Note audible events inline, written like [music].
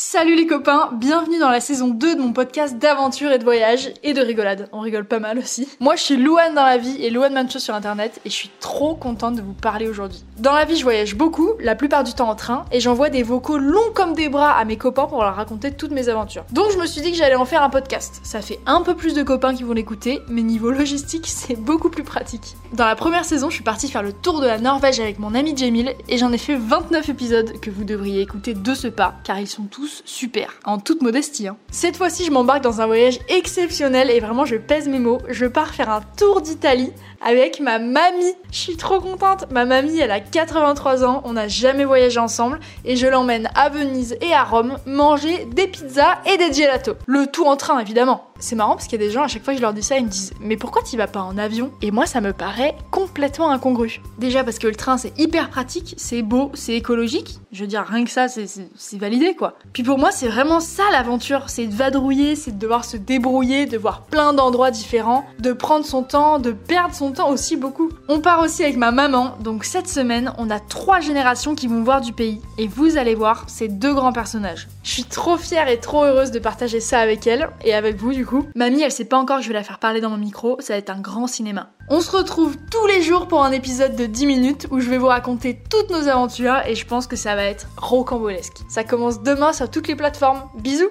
Salut les copains, bienvenue dans la saison 2 de mon podcast d'aventure et de voyage et de rigolade. On rigole pas mal aussi. Moi je suis Louane dans la vie et Louane Mancho sur internet et je suis trop contente de vous parler aujourd'hui. Dans la vie je voyage beaucoup, la plupart du temps en train et j'envoie des vocaux longs comme des bras à mes copains pour leur raconter toutes mes aventures. Donc je me suis dit que j'allais en faire un podcast. Ça fait un peu plus de copains qui vont l'écouter, mais niveau logistique [laughs] c'est beaucoup plus pratique. Dans la première saison je suis partie faire le tour de la Norvège avec mon ami Jamil et j'en ai fait 29 épisodes que vous devriez écouter de ce pas car ils sont tous super, en toute modestie. Hein. Cette fois-ci, je m'embarque dans un voyage exceptionnel et vraiment, je pèse mes mots. Je pars faire un tour d'Italie avec ma mamie. Je suis trop contente. Ma mamie, elle a 83 ans, on n'a jamais voyagé ensemble et je l'emmène à Venise et à Rome manger des pizzas et des gelatos. Le tout en train, évidemment. C'est marrant parce qu'il y a des gens, à chaque fois que je leur dis ça, ils me disent Mais pourquoi tu vas pas en avion? Et moi, ça me paraît complètement incongru. Déjà parce que le train, c'est hyper pratique, c'est beau, c'est écologique. Je veux dire, rien que ça, c'est validé quoi. Puis pour moi, c'est vraiment ça l'aventure c'est de vadrouiller, c'est de devoir se débrouiller, de voir plein d'endroits différents, de prendre son temps, de perdre son temps aussi beaucoup. On part aussi avec ma maman, donc cette semaine, on a trois générations qui vont voir du pays. Et vous allez voir, ces deux grands personnages. Je suis trop fière et trop heureuse de partager ça avec elle et avec vous du Mamie, elle sait pas encore que je vais la faire parler dans mon micro, ça va être un grand cinéma. On se retrouve tous les jours pour un épisode de 10 minutes où je vais vous raconter toutes nos aventures et je pense que ça va être rocambolesque. Ça commence demain sur toutes les plateformes. Bisous